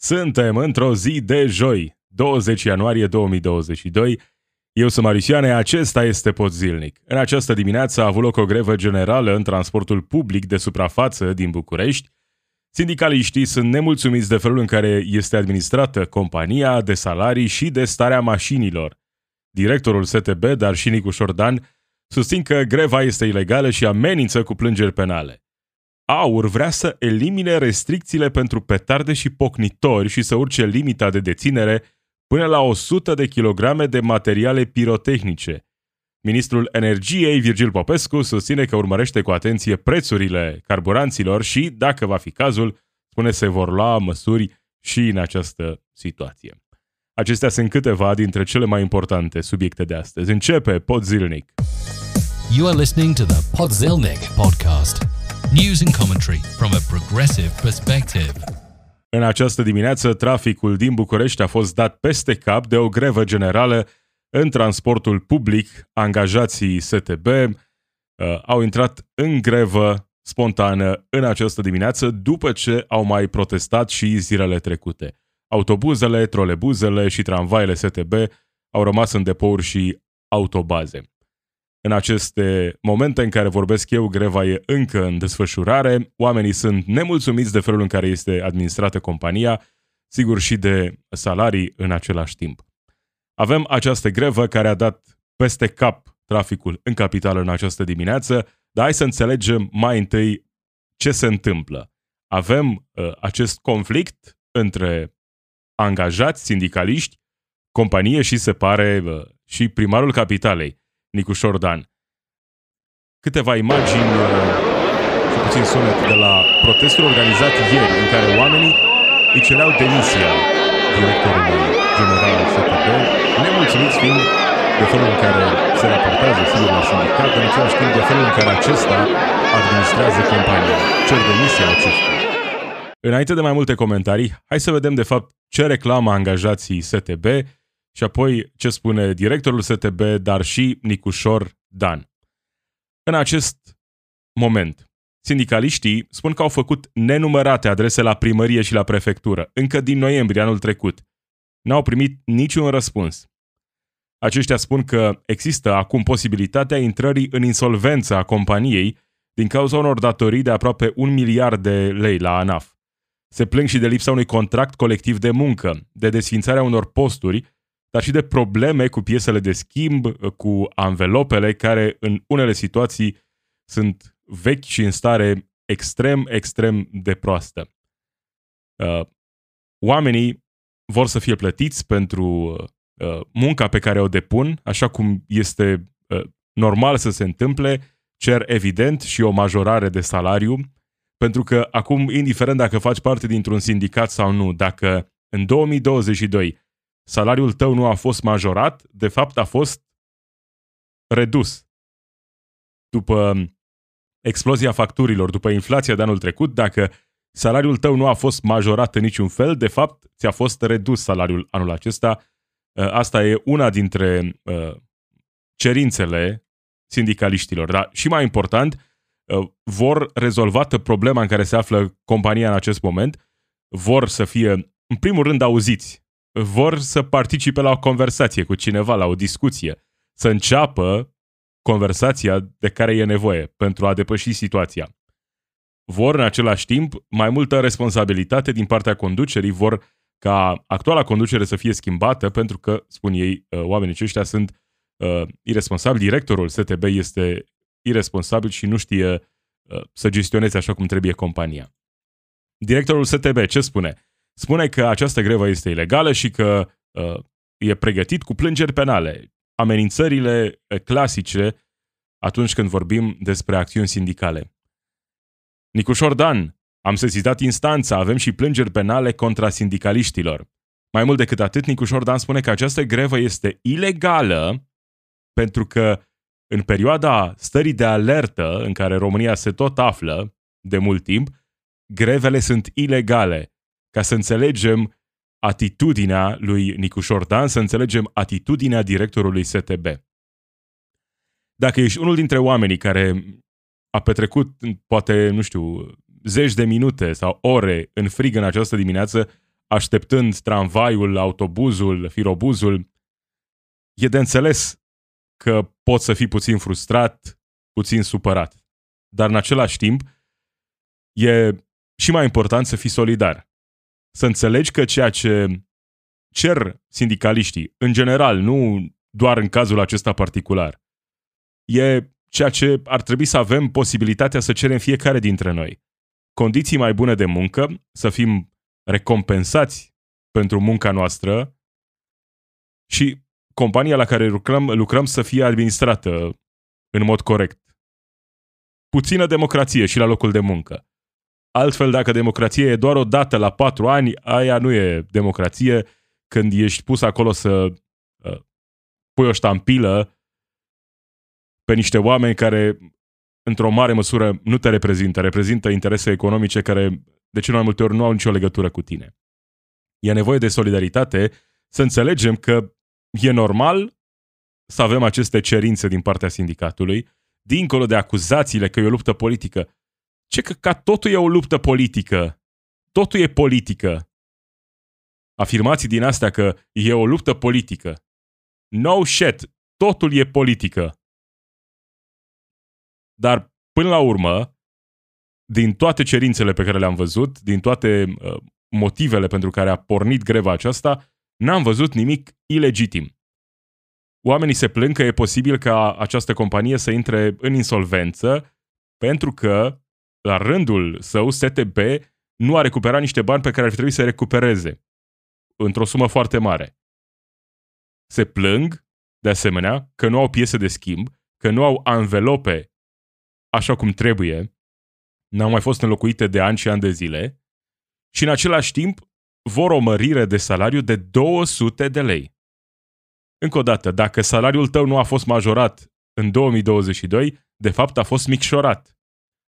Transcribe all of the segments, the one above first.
Suntem într-o zi de joi, 20 ianuarie 2022. Eu sunt Marisioane, acesta este Pod Zilnic. În această dimineață a avut loc o grevă generală în transportul public de suprafață din București. Sindicaliștii sunt nemulțumiți de felul în care este administrată compania, de salarii și de starea mașinilor. Directorul STB, dar și Nicu Șordan, susțin că greva este ilegală și amenință cu plângeri penale. Aur vrea să elimine restricțiile pentru petarde și pocnitori și să urce limita de deținere până la 100 de kilograme de materiale pirotehnice. Ministrul Energiei, Virgil Popescu, susține că urmărește cu atenție prețurile carburanților și, dacă va fi cazul, spune se vor lua măsuri și în această situație. Acestea sunt câteva dintre cele mai importante subiecte de astăzi. Începe Pod Zilnic. You are listening to the Podzilnic podcast. News and commentary from a progressive perspective. În această dimineață, traficul din București a fost dat peste cap de o grevă generală în transportul public. Angajații STB uh, au intrat în grevă spontană în această dimineață după ce au mai protestat și zilele trecute. Autobuzele, trolebuzele și tramvaile STB au rămas în depouri și autobaze. În aceste momente în care vorbesc eu, greva e încă în desfășurare, oamenii sunt nemulțumiți de felul în care este administrată compania, sigur și de salarii în același timp. Avem această grevă care a dat peste cap traficul în capitală în această dimineață, dar hai să înțelegem mai întâi ce se întâmplă. Avem uh, acest conflict între angajați, sindicaliști, companie și se pare uh, și primarul capitalei. Nicu Șordan. Câteva imagini uh, și puțin sunet de la protestul organizat ieri, în care oamenii îi cereau demisia directorului general al FPP, nemulțumiți fiind de felul în care se raportează, sigur, la sindicat, în același timp de felul în care acesta administrează compania. Cer demisia acestui. Înainte de mai multe comentarii, hai să vedem de fapt ce reclamă angajații STB și apoi ce spune directorul STB, dar și Nicușor Dan. În acest moment, sindicaliștii spun că au făcut nenumărate adrese la primărie și la prefectură, încă din noiembrie anul trecut. N-au primit niciun răspuns. Aceștia spun că există acum posibilitatea intrării în insolvență a companiei din cauza unor datorii de aproape un miliard de lei la ANAF. Se plâng și de lipsa unui contract colectiv de muncă, de desfințarea unor posturi dar și de probleme cu piesele de schimb, cu anvelopele care în unele situații sunt vechi și în stare extrem, extrem de proastă. Uh, oamenii vor să fie plătiți pentru uh, munca pe care o depun, așa cum este uh, normal să se întâmple, cer evident și o majorare de salariu, pentru că acum, indiferent dacă faci parte dintr-un sindicat sau nu, dacă în 2022 salariul tău nu a fost majorat, de fapt a fost redus. După explozia facturilor, după inflația de anul trecut, dacă salariul tău nu a fost majorat în niciun fel, de fapt ți-a fost redus salariul anul acesta. Uh, asta e una dintre uh, cerințele sindicaliștilor. Dar și mai important, uh, vor rezolvată problema în care se află compania în acest moment, vor să fie, în primul rând, auziți vor să participe la o conversație cu cineva, la o discuție, să înceapă conversația de care e nevoie pentru a depăși situația. Vor în același timp mai multă responsabilitate din partea conducerii, vor ca actuala conducere să fie schimbată pentru că, spun ei, uh, oamenii aceștia sunt uh, irresponsabili. Directorul STB este irresponsabil și nu știe uh, să gestioneze așa cum trebuie compania. Directorul STB ce spune? Spune că această grevă este ilegală și că uh, e pregătit cu plângeri penale. Amenințările uh, clasice atunci când vorbim despre acțiuni sindicale. Nicușor Dan, am sesizat instanța, avem și plângeri penale contra sindicaliștilor. Mai mult decât atât, Nicușor Dan spune că această grevă este ilegală pentru că în perioada stării de alertă în care România se tot află de mult timp, grevele sunt ilegale ca să înțelegem atitudinea lui Nicu Șordan, să înțelegem atitudinea directorului STB. Dacă ești unul dintre oamenii care a petrecut, poate, nu știu, zeci de minute sau ore în frig în această dimineață, așteptând tramvaiul, autobuzul, firobuzul, e de înțeles că poți să fii puțin frustrat, puțin supărat. Dar în același timp, e și mai important să fii solidar. Să înțelegi că ceea ce cer sindicaliștii, în general, nu doar în cazul acesta particular, e ceea ce ar trebui să avem posibilitatea să cerem fiecare dintre noi. Condiții mai bune de muncă, să fim recompensați pentru munca noastră și compania la care lucrăm, lucrăm să fie administrată în mod corect. Puțină democrație și la locul de muncă. Altfel, dacă democrație e doar o dată la patru ani, aia nu e democrație când ești pus acolo să uh, pui o ștampilă pe niște oameni care, într-o mare măsură, nu te reprezintă. Reprezintă interese economice care, de cele mai multe ori, nu au nicio legătură cu tine. E nevoie de solidaritate să înțelegem că e normal să avem aceste cerințe din partea sindicatului, dincolo de acuzațiile că e o luptă politică. Ce că ca totul e o luptă politică. Totul e politică. Afirmații din astea că e o luptă politică. No shit, totul e politică. Dar, până la urmă, din toate cerințele pe care le-am văzut, din toate uh, motivele pentru care a pornit greva aceasta, n-am văzut nimic ilegitim. Oamenii se plâng că e posibil ca această companie să intre în insolvență pentru că, la rândul său, STB nu a recuperat niște bani pe care ar fi trebuit să recupereze într-o sumă foarte mare. Se plâng, de asemenea, că nu au piese de schimb, că nu au anvelope așa cum trebuie, n-au mai fost înlocuite de ani și ani de zile și în același timp vor o mărire de salariu de 200 de lei. Încă o dată, dacă salariul tău nu a fost majorat în 2022, de fapt a fost micșorat.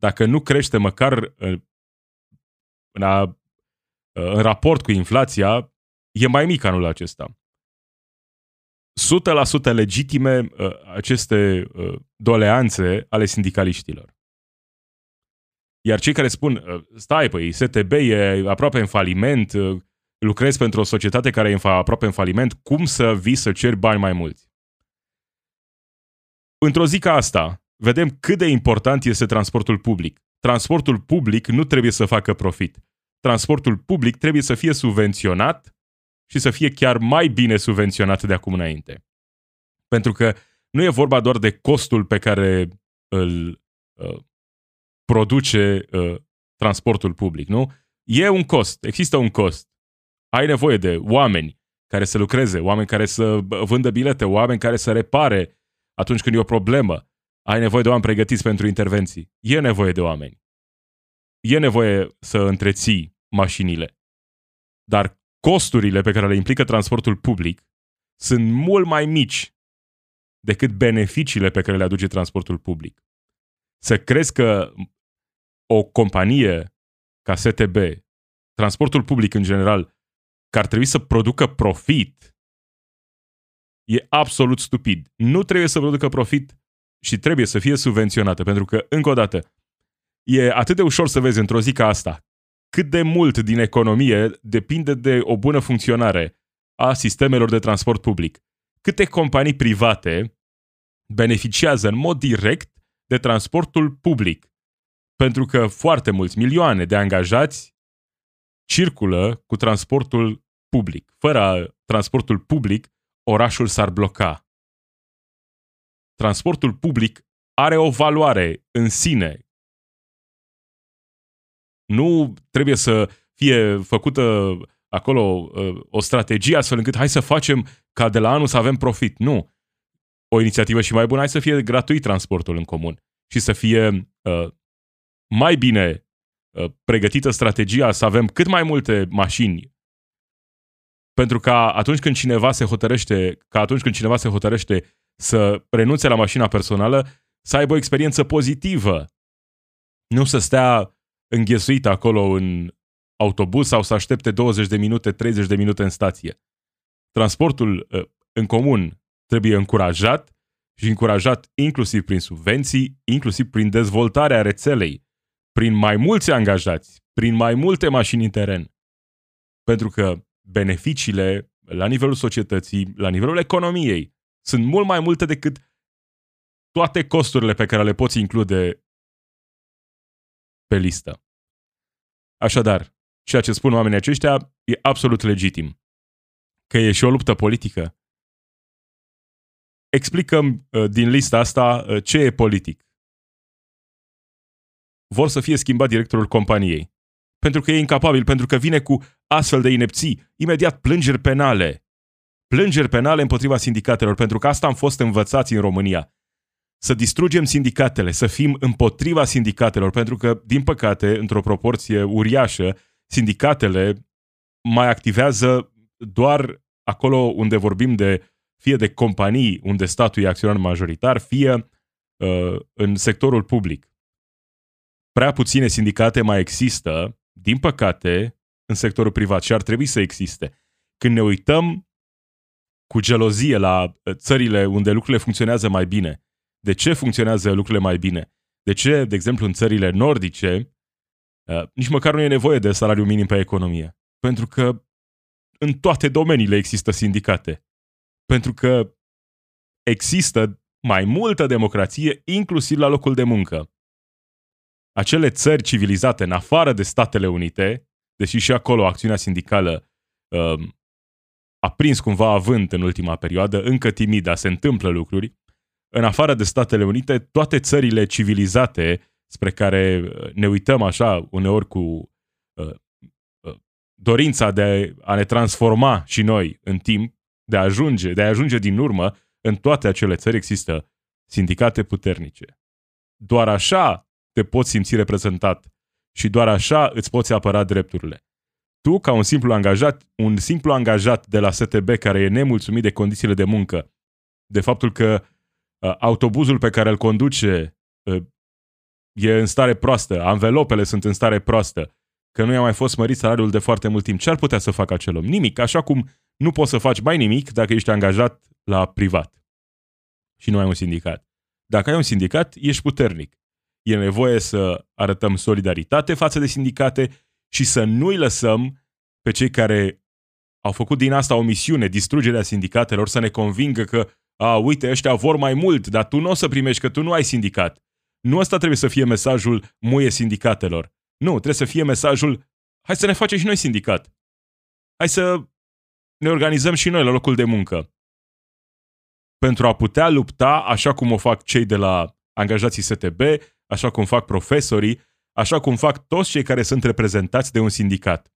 Dacă nu crește măcar uh, în, a, uh, în raport cu inflația, e mai mic anul acesta. 100% legitime uh, aceste doleanțe ale sindicaliștilor. Iar cei care spun, stai, păi, STB e aproape în faliment, lucrezi pentru o societate care e aproape în faliment, cum să vii să ceri bani mai mulți? Într-o zi ca asta, vedem cât de important este transportul public. Transportul public nu trebuie să facă profit. Transportul public trebuie să fie subvenționat și să fie chiar mai bine subvenționat de acum înainte. Pentru că nu e vorba doar de costul pe care îl uh, produce uh, transportul public, nu? E un cost, există un cost ai nevoie de oameni care să lucreze, oameni care să vândă bilete, oameni care să repare atunci când e o problemă. Ai nevoie de oameni pregătiți pentru intervenții. E nevoie de oameni. E nevoie să întreții mașinile. Dar costurile pe care le implică transportul public sunt mult mai mici decât beneficiile pe care le aduce transportul public. Să crezi că o companie ca STB, transportul public în general, că ar trebui să producă profit, e absolut stupid. Nu trebuie să producă profit și trebuie să fie subvenționată, pentru că, încă o dată, e atât de ușor să vezi într-o zi ca asta cât de mult din economie depinde de o bună funcționare a sistemelor de transport public. Câte companii private beneficiază în mod direct de transportul public. Pentru că foarte mulți milioane de angajați circulă cu transportul public. Fără transportul public, orașul s-ar bloca. Transportul public are o valoare în sine. Nu trebuie să fie făcută acolo uh, o strategie astfel încât hai să facem ca de la anul să avem profit. Nu. O inițiativă și mai bună, hai să fie gratuit transportul în comun și să fie uh, mai bine uh, pregătită strategia, să avem cât mai multe mașini pentru că atunci când cineva se hotărăște, ca atunci când cineva se hotărăște să renunțe la mașina personală, să aibă o experiență pozitivă. Nu să stea înghesuit acolo în autobuz sau să aștepte 20 de minute, 30 de minute în stație. Transportul ă, în comun trebuie încurajat și încurajat inclusiv prin subvenții, inclusiv prin dezvoltarea rețelei, prin mai mulți angajați, prin mai multe mașini în teren. Pentru că beneficiile la nivelul societății, la nivelul economiei, sunt mult mai multe decât toate costurile pe care le poți include pe listă. Așadar, ceea ce spun oamenii aceștia e absolut legitim. Că e și o luptă politică. Explicăm uh, din lista asta uh, ce e politic. Vor să fie schimbat directorul companiei. Pentru că e incapabil, pentru că vine cu astfel de inepții, imediat plângeri penale. Plângeri penale împotriva sindicatelor, pentru că asta am fost învățați în România să distrugem sindicatele, să fim împotriva sindicatelor, pentru că, din păcate, într-o proporție uriașă, sindicatele mai activează doar acolo unde vorbim de fie de companii unde statul e acționar majoritar, fie uh, în sectorul public. Prea puține sindicate mai există, din păcate, în sectorul privat și ar trebui să existe. Când ne uităm cu gelozie la uh, țările unde lucrurile funcționează mai bine, de ce funcționează lucrurile mai bine? De ce, de exemplu, în țările nordice, uh, nici măcar nu e nevoie de salariu minim pe economie? Pentru că în toate domeniile există sindicate. Pentru că există mai multă democrație, inclusiv la locul de muncă. Acele țări civilizate, în afară de Statele Unite, deși și acolo acțiunea sindicală uh, a prins cumva avânt în ultima perioadă, încă timidă, se întâmplă lucruri, în afară de Statele Unite, toate țările civilizate spre care uh, ne uităm așa uneori cu uh, uh, dorința de a ne transforma și noi în timp, de a ajunge, de a ajunge din urmă, în toate acele țări există sindicate puternice. Doar așa te poți simți reprezentat și doar așa îți poți apăra drepturile. Tu, ca un simplu angajat, un simplu angajat de la STB care e nemulțumit de condițiile de muncă, de faptul că Uh, autobuzul pe care îl conduce uh, e în stare proastă, anvelopele sunt în stare proastă, că nu i-a mai fost mărit salariul de foarte mult timp, ce ar putea să facă acel om? Nimic, așa cum nu poți să faci mai nimic dacă ești angajat la privat și nu ai un sindicat. Dacă ai un sindicat, ești puternic. E nevoie să arătăm solidaritate față de sindicate și să nu-i lăsăm pe cei care au făcut din asta o misiune, distrugerea sindicatelor, să ne convingă că a, uite, ăștia vor mai mult, dar tu nu o să primești, că tu nu ai sindicat. Nu ăsta trebuie să fie mesajul muie sindicatelor. Nu, trebuie să fie mesajul, hai să ne facem și noi sindicat. Hai să ne organizăm și noi la locul de muncă. Pentru a putea lupta așa cum o fac cei de la angajații STB, așa cum fac profesorii, așa cum fac toți cei care sunt reprezentați de un sindicat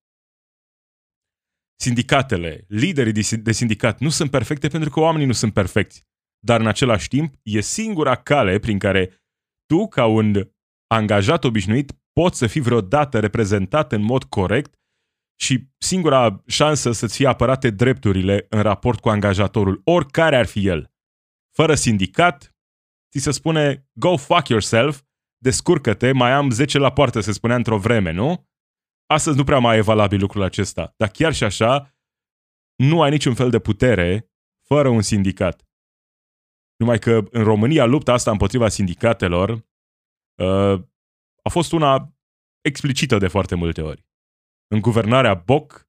sindicatele, liderii de sindicat nu sunt perfecte pentru că oamenii nu sunt perfecți. Dar în același timp e singura cale prin care tu, ca un angajat obișnuit, poți să fii vreodată reprezentat în mod corect și singura șansă să-ți fie apărate drepturile în raport cu angajatorul, oricare ar fi el. Fără sindicat, ți se spune go fuck yourself, descurcă-te, mai am 10 la poartă, se spunea într-o vreme, nu? Astăzi nu prea mai e valabil lucrul acesta, dar chiar și așa, nu ai niciun fel de putere fără un sindicat. Numai că în România lupta asta împotriva sindicatelor uh, a fost una explicită de foarte multe ori. În guvernarea Boc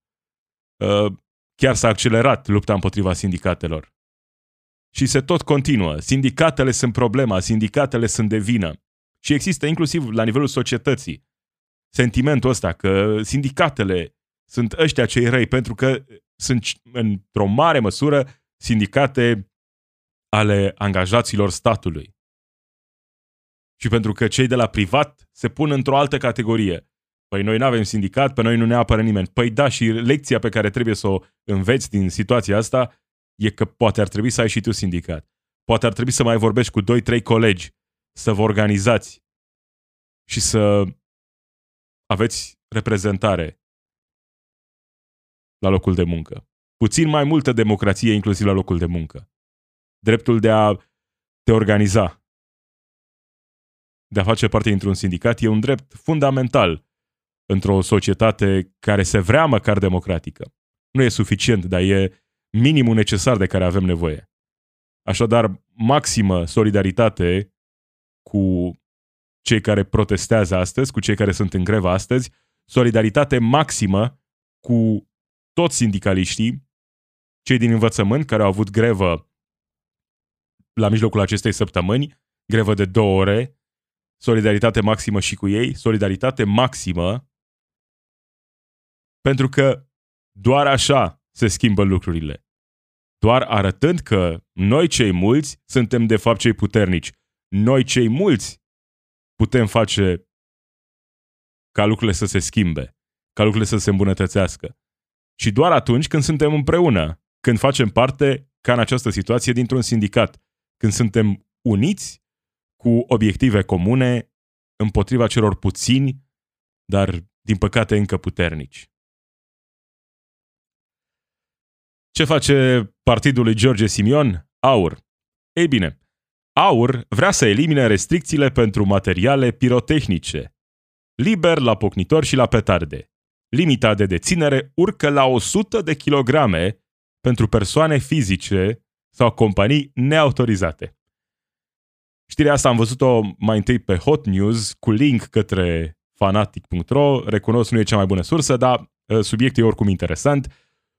uh, chiar s-a accelerat lupta împotriva sindicatelor. Și se tot continuă. Sindicatele sunt problema, sindicatele sunt de vină. Și există inclusiv la nivelul societății sentimentul ăsta că sindicatele sunt ăștia cei răi, pentru că sunt într-o mare măsură sindicate ale angajaților statului. Și pentru că cei de la privat se pun într-o altă categorie. Păi noi nu avem sindicat, pe noi nu ne apără nimeni. Păi da, și lecția pe care trebuie să o înveți din situația asta e că poate ar trebui să ai și tu sindicat. Poate ar trebui să mai vorbești cu 2-3 colegi, să vă organizați și să aveți reprezentare la locul de muncă. Puțin mai multă democrație, inclusiv la locul de muncă. Dreptul de a te organiza, de a face parte dintr-un sindicat, e un drept fundamental într-o societate care se vrea măcar democratică. Nu e suficient, dar e minimul necesar de care avem nevoie. Așadar, maximă solidaritate cu cei care protestează astăzi, cu cei care sunt în grevă astăzi, solidaritate maximă cu toți sindicaliștii, cei din învățământ care au avut grevă la mijlocul acestei săptămâni, grevă de două ore, solidaritate maximă și cu ei, solidaritate maximă, pentru că doar așa se schimbă lucrurile. Doar arătând că noi cei mulți suntem de fapt cei puternici. Noi cei mulți putem face ca lucrurile să se schimbe, ca lucrurile să se îmbunătățească. Și doar atunci când suntem împreună, când facem parte, ca în această situație, dintr-un sindicat, când suntem uniți cu obiective comune împotriva celor puțini, dar din păcate încă puternici. Ce face partidul lui George Simion? Aur. Ei bine, Aur vrea să elimine restricțiile pentru materiale pirotehnice. Liber la pocnitori și la petarde. Limita de deținere urcă la 100 de kilograme pentru persoane fizice sau companii neautorizate. Știrea asta am văzut-o mai întâi pe Hot News cu link către fanatic.ro. Recunosc, nu e cea mai bună sursă, dar ă, subiectul e oricum interesant.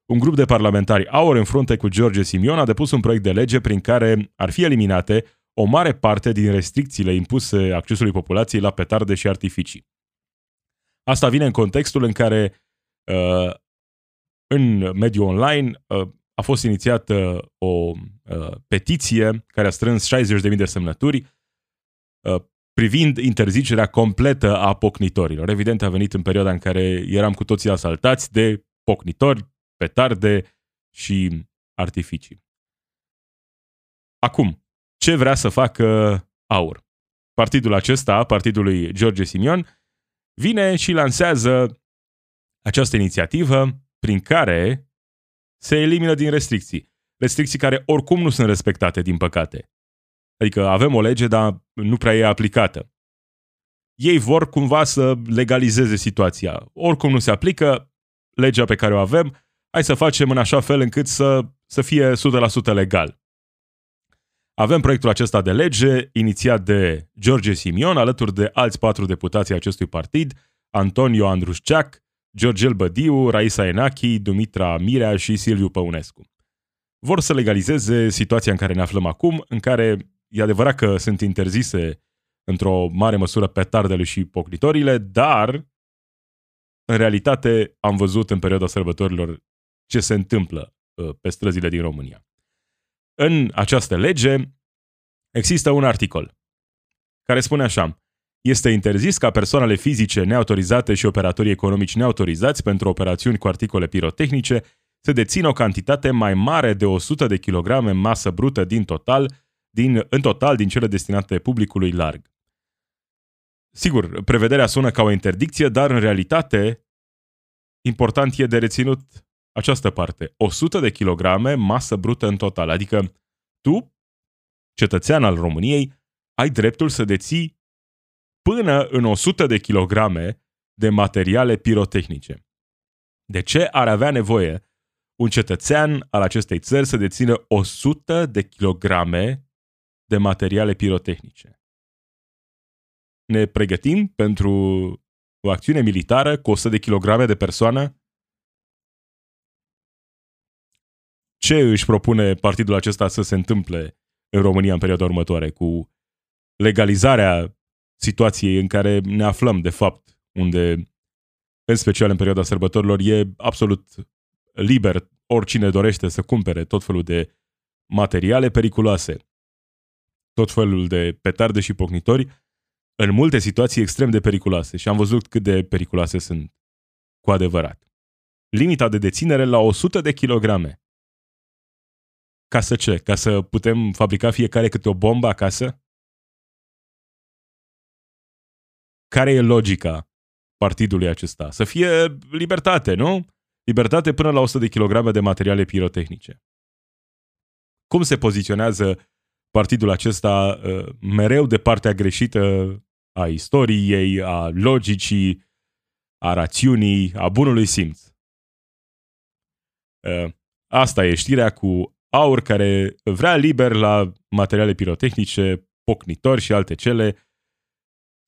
Un grup de parlamentari AUR în frunte cu George Simion a depus un proiect de lege prin care ar fi eliminate o mare parte din restricțiile impuse accesului populației la petarde și artificii. Asta vine în contextul în care uh, în mediul online uh, a fost inițiată o uh, petiție care a strâns 60.000 de semnături uh, privind interzicerea completă a pocnitorilor. Evident, a venit în perioada în care eram cu toții asaltați de pocnitori, petarde și artificii. Acum, ce vrea să facă AUR? Partidul acesta, partidul lui George Simion, vine și lansează această inițiativă prin care se elimină din restricții. Restricții care oricum nu sunt respectate, din păcate. Adică avem o lege, dar nu prea e aplicată. Ei vor cumva să legalizeze situația. Oricum nu se aplică legea pe care o avem, hai să facem în așa fel încât să, să fie 100% legal. Avem proiectul acesta de lege, inițiat de George Simion, alături de alți patru deputații acestui partid, Antonio Andrusceac, Georgel Bădiu, Raisa Enachi, Dumitra Mirea și Silviu Păunescu. Vor să legalizeze situația în care ne aflăm acum, în care e adevărat că sunt interzise într-o mare măsură petardele și poclitorile, dar în realitate am văzut în perioada sărbătorilor ce se întâmplă uh, pe străzile din România. În această lege există un articol care spune așa este interzis ca persoanele fizice neautorizate și operatorii economici neautorizați pentru operațiuni cu articole pirotehnice să dețină o cantitate mai mare de 100 de kilograme masă brută din total, din, în total din cele destinate publicului larg. Sigur, prevederea sună ca o interdicție, dar în realitate important e de reținut această parte. 100 de kilograme masă brută în total, adică tu, cetățean al României, ai dreptul să deții până în 100 de kilograme de materiale pirotehnice. De ce ar avea nevoie un cetățean al acestei țări să dețină 100 de kilograme de materiale pirotehnice? Ne pregătim pentru o acțiune militară cu 100 de kilograme de persoană? Ce își propune partidul acesta să se întâmple în România în perioada următoare cu legalizarea situației în care ne aflăm, de fapt, unde, în special în perioada sărbătorilor, e absolut liber oricine dorește să cumpere tot felul de materiale periculoase, tot felul de petarde și pocnitori, în multe situații extrem de periculoase și am văzut cât de periculoase sunt cu adevărat. Limita de deținere la 100 de kilograme. Ca să ce? Ca să putem fabrica fiecare câte o bombă acasă? Care e logica partidului acesta? Să fie libertate, nu? Libertate până la 100 de kilograme de materiale pirotehnice. Cum se poziționează partidul acesta uh, mereu de partea greșită a istoriei, a logicii, a rațiunii, a bunului simț? Uh, asta e știrea cu aur care vrea liber la materiale pirotehnice, pocnitori și alte cele,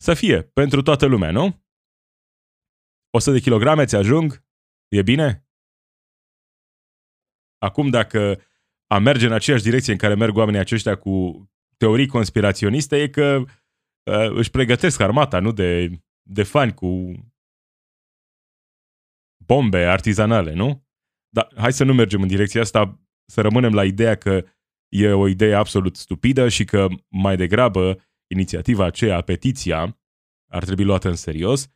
să fie pentru toată lumea, nu? 100 de kilograme ți ajung? E bine? Acum, dacă a merge în aceeași direcție în care merg oamenii aceștia cu teorii conspiraționiste, e că uh, își pregătesc armata, nu de, de fani cu bombe artizanale, nu? Dar hai să nu mergem în direcția asta, să rămânem la ideea că e o idee absolut stupidă și că mai degrabă inițiativa aceea, petiția, ar trebui luată în serios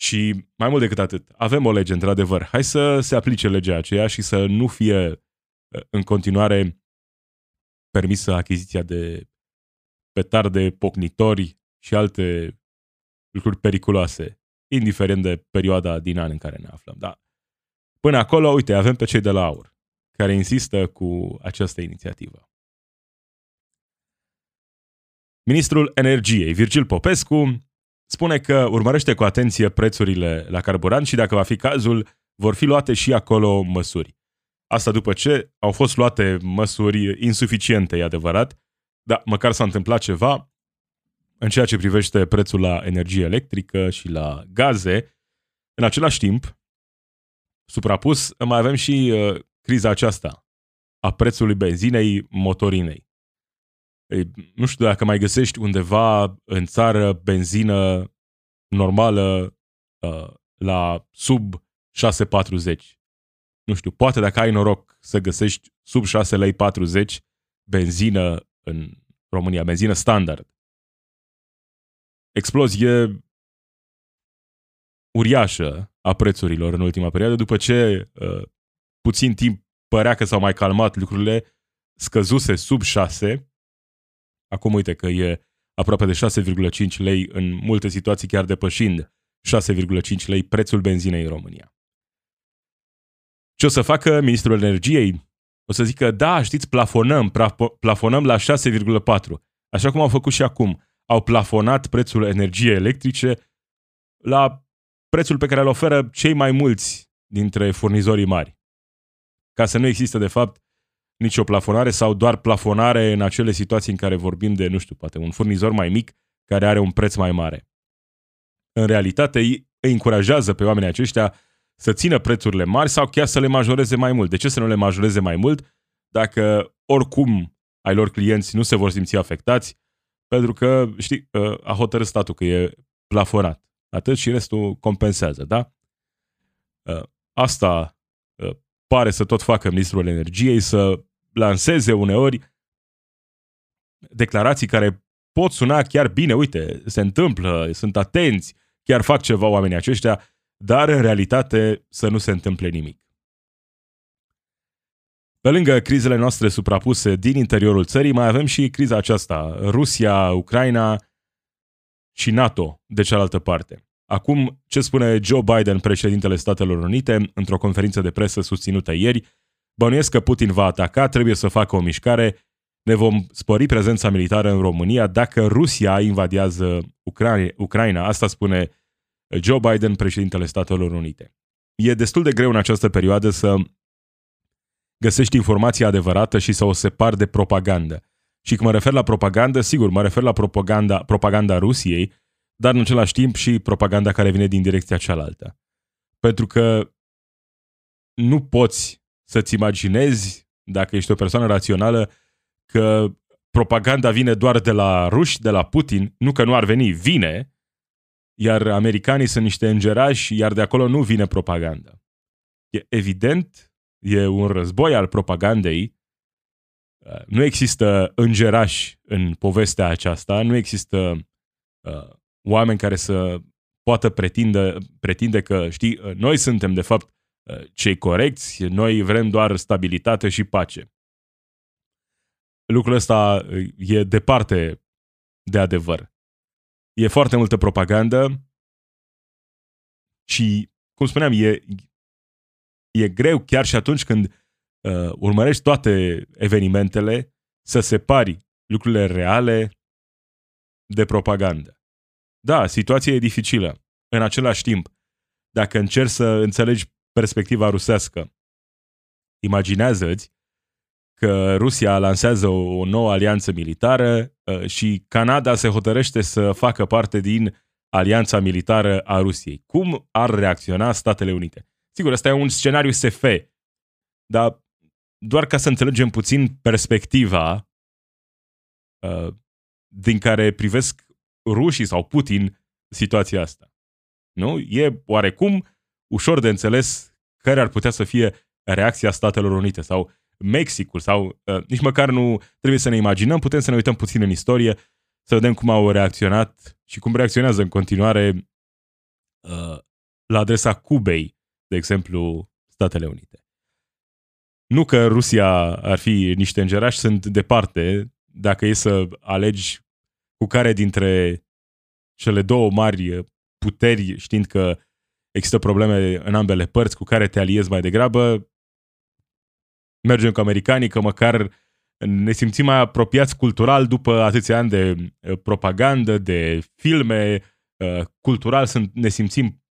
și mai mult decât atât, avem o lege într-adevăr. Hai să se aplice legea aceea și să nu fie uh, în continuare permisă achiziția de petarde, pocnitori și alte lucruri periculoase, indiferent de perioada din an în care ne aflăm. Da. Până acolo, uite, avem pe cei de la AUR, care insistă cu această inițiativă. Ministrul Energiei, Virgil Popescu, spune că urmărește cu atenție prețurile la carburant și dacă va fi cazul, vor fi luate și acolo măsuri. Asta după ce au fost luate măsuri insuficiente, e adevărat, dar măcar s-a întâmplat ceva în ceea ce privește prețul la energie electrică și la gaze. În același timp, suprapus, mai avem și uh, criza aceasta a prețului benzinei motorinei. Ei, nu știu dacă mai găsești undeva în țară benzină normală uh, la sub 6,40. Nu știu, poate dacă ai noroc să găsești sub 6 lei 40 benzină în România, benzină standard. Explozie uriașă a prețurilor în ultima perioadă, după ce uh, puțin timp părea că s-au mai calmat lucrurile, scăzuse sub 6 Acum uite că e aproape de 6,5 lei, în multe situații chiar depășind 6,5 lei prețul benzinei în România. Ce o să facă ministrul energiei? O să zică, da, știți, plafonăm, plafonăm la 6,4, așa cum au făcut și acum. Au plafonat prețul energiei electrice la prețul pe care îl oferă cei mai mulți dintre furnizorii mari. Ca să nu existe, de fapt, nicio plafonare sau doar plafonare în acele situații în care vorbim de, nu știu, poate un furnizor mai mic care are un preț mai mare. În realitate, îi încurajează pe oamenii aceștia să țină prețurile mari sau chiar să le majoreze mai mult. De ce să nu le majoreze mai mult dacă oricum ai lor clienți nu se vor simți afectați? Pentru că, știi, ă, a hotărât statul că e plafonat. Atât și restul compensează, da? Ă, asta ă, pare să tot facă ministrul energiei, să lanseze uneori declarații care pot suna chiar bine, uite, se întâmplă, sunt atenți, chiar fac ceva oamenii aceștia, dar în realitate să nu se întâmple nimic. Pe lângă crizele noastre suprapuse din interiorul țării, mai avem și criza aceasta, Rusia, Ucraina și NATO, de cealaltă parte. Acum, ce spune Joe Biden, președintele Statelor Unite, într-o conferință de presă susținută ieri, Bănuiesc că Putin va ataca, trebuie să facă o mișcare, ne vom spori prezența militară în România dacă Rusia invadează Ucraina. Asta spune Joe Biden, președintele Statelor Unite. E destul de greu în această perioadă să găsești informația adevărată și să o separi de propagandă. Și când mă refer la propagandă, sigur, mă refer la propaganda, propaganda Rusiei, dar în același timp și propaganda care vine din direcția cealaltă. Pentru că nu poți să-ți imaginezi, dacă ești o persoană rațională, că propaganda vine doar de la ruși, de la Putin, nu că nu ar veni, vine, iar americanii sunt niște îngerași, iar de acolo nu vine propaganda. E evident, e un război al propagandei, nu există îngerași în povestea aceasta, nu există uh, oameni care să poată pretinde, pretinde că, știi, noi suntem de fapt cei corecți, noi vrem doar stabilitate și pace. Lucrul ăsta e departe de adevăr. E foarte multă propagandă și, cum spuneam, e, e greu chiar și atunci când uh, urmărești toate evenimentele să separi lucrurile reale de propagandă. Da, situația e dificilă. În același timp, dacă încerci să înțelegi perspectiva rusească. Imaginează-ți că Rusia lansează o, nouă alianță militară uh, și Canada se hotărăște să facă parte din alianța militară a Rusiei. Cum ar reacționa Statele Unite? Sigur, ăsta e un scenariu SF, dar doar ca să înțelegem puțin perspectiva uh, din care privesc rușii sau Putin situația asta. Nu? E oarecum ușor de înțeles care ar putea să fie reacția Statelor Unite sau Mexicul sau uh, nici măcar nu trebuie să ne imaginăm, putem să ne uităm puțin în istorie, să vedem cum au reacționat și cum reacționează în continuare uh, la adresa Cubei, de exemplu, Statele Unite. Nu că Rusia ar fi niște îngerași, sunt departe, dacă e să alegi cu care dintre cele două mari puteri, știind că există probleme în ambele părți, cu care te aliezi mai degrabă, mergem cu americanii, că măcar ne simțim mai apropiați cultural după atâția ani de uh, propagandă, de filme, uh, cultural sunt, ne simțim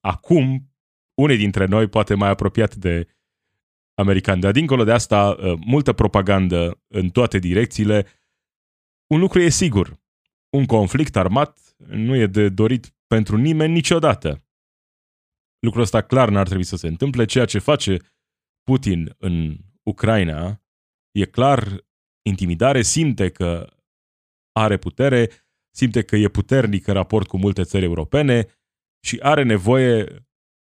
acum, unii dintre noi, poate mai apropiat de americani. Dar dincolo de asta, uh, multă propagandă în toate direcțiile. Un lucru e sigur, un conflict armat nu e de dorit pentru nimeni niciodată. Lucrul ăsta clar n-ar trebui să se întâmple. Ceea ce face Putin în Ucraina e clar intimidare, simte că are putere, simte că e puternic în raport cu multe țări europene și are nevoie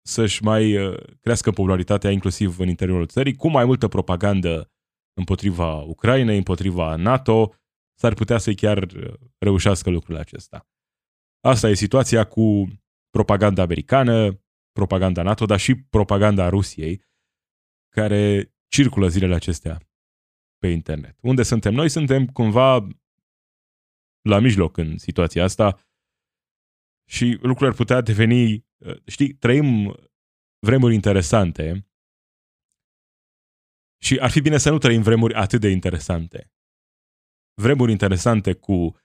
să-și mai uh, crească popularitatea inclusiv în interiorul țării, cu mai multă propagandă împotriva Ucrainei, împotriva NATO, s-ar putea să-i chiar uh, reușească lucrul acesta. Asta e situația cu propaganda americană, propaganda NATO, dar și propaganda Rusiei, care circulă zilele acestea pe internet. Unde suntem noi? Suntem cumva la mijloc în situația asta și lucrurile ar putea deveni, uh, știi, trăim vremuri interesante și ar fi bine să nu trăim vremuri atât de interesante. Vremuri interesante cu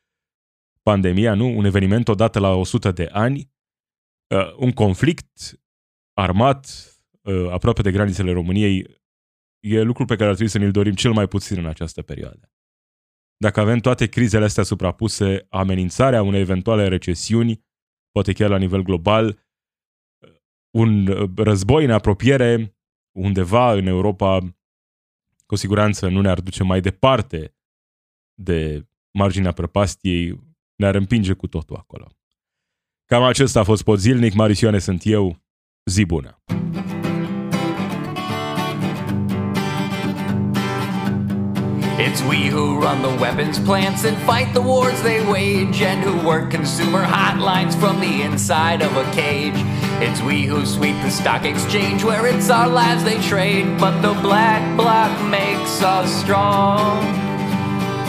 pandemia, nu? Un eveniment odată la 100 de ani, uh, un conflict armat uh, aproape de granițele României e lucrul pe care ar trebui să ne-l dorim cel mai puțin în această perioadă. Dacă avem toate crizele astea suprapuse, amenințarea unei eventuale recesiuni, poate chiar la nivel global, un război în apropiere undeva în Europa, cu siguranță nu ne-ar duce mai departe de marginea prăpastiei, ne-ar împinge cu totul acolo. Cam acesta a fost Podzilnic, Marisioane sunt eu, zi bună! It's we who run the weapons plants and fight the wars they wage, and who work consumer hotlines from the inside of a cage. It's we who sweep the stock exchange where it's our lives they trade, but the black bloc makes us strong.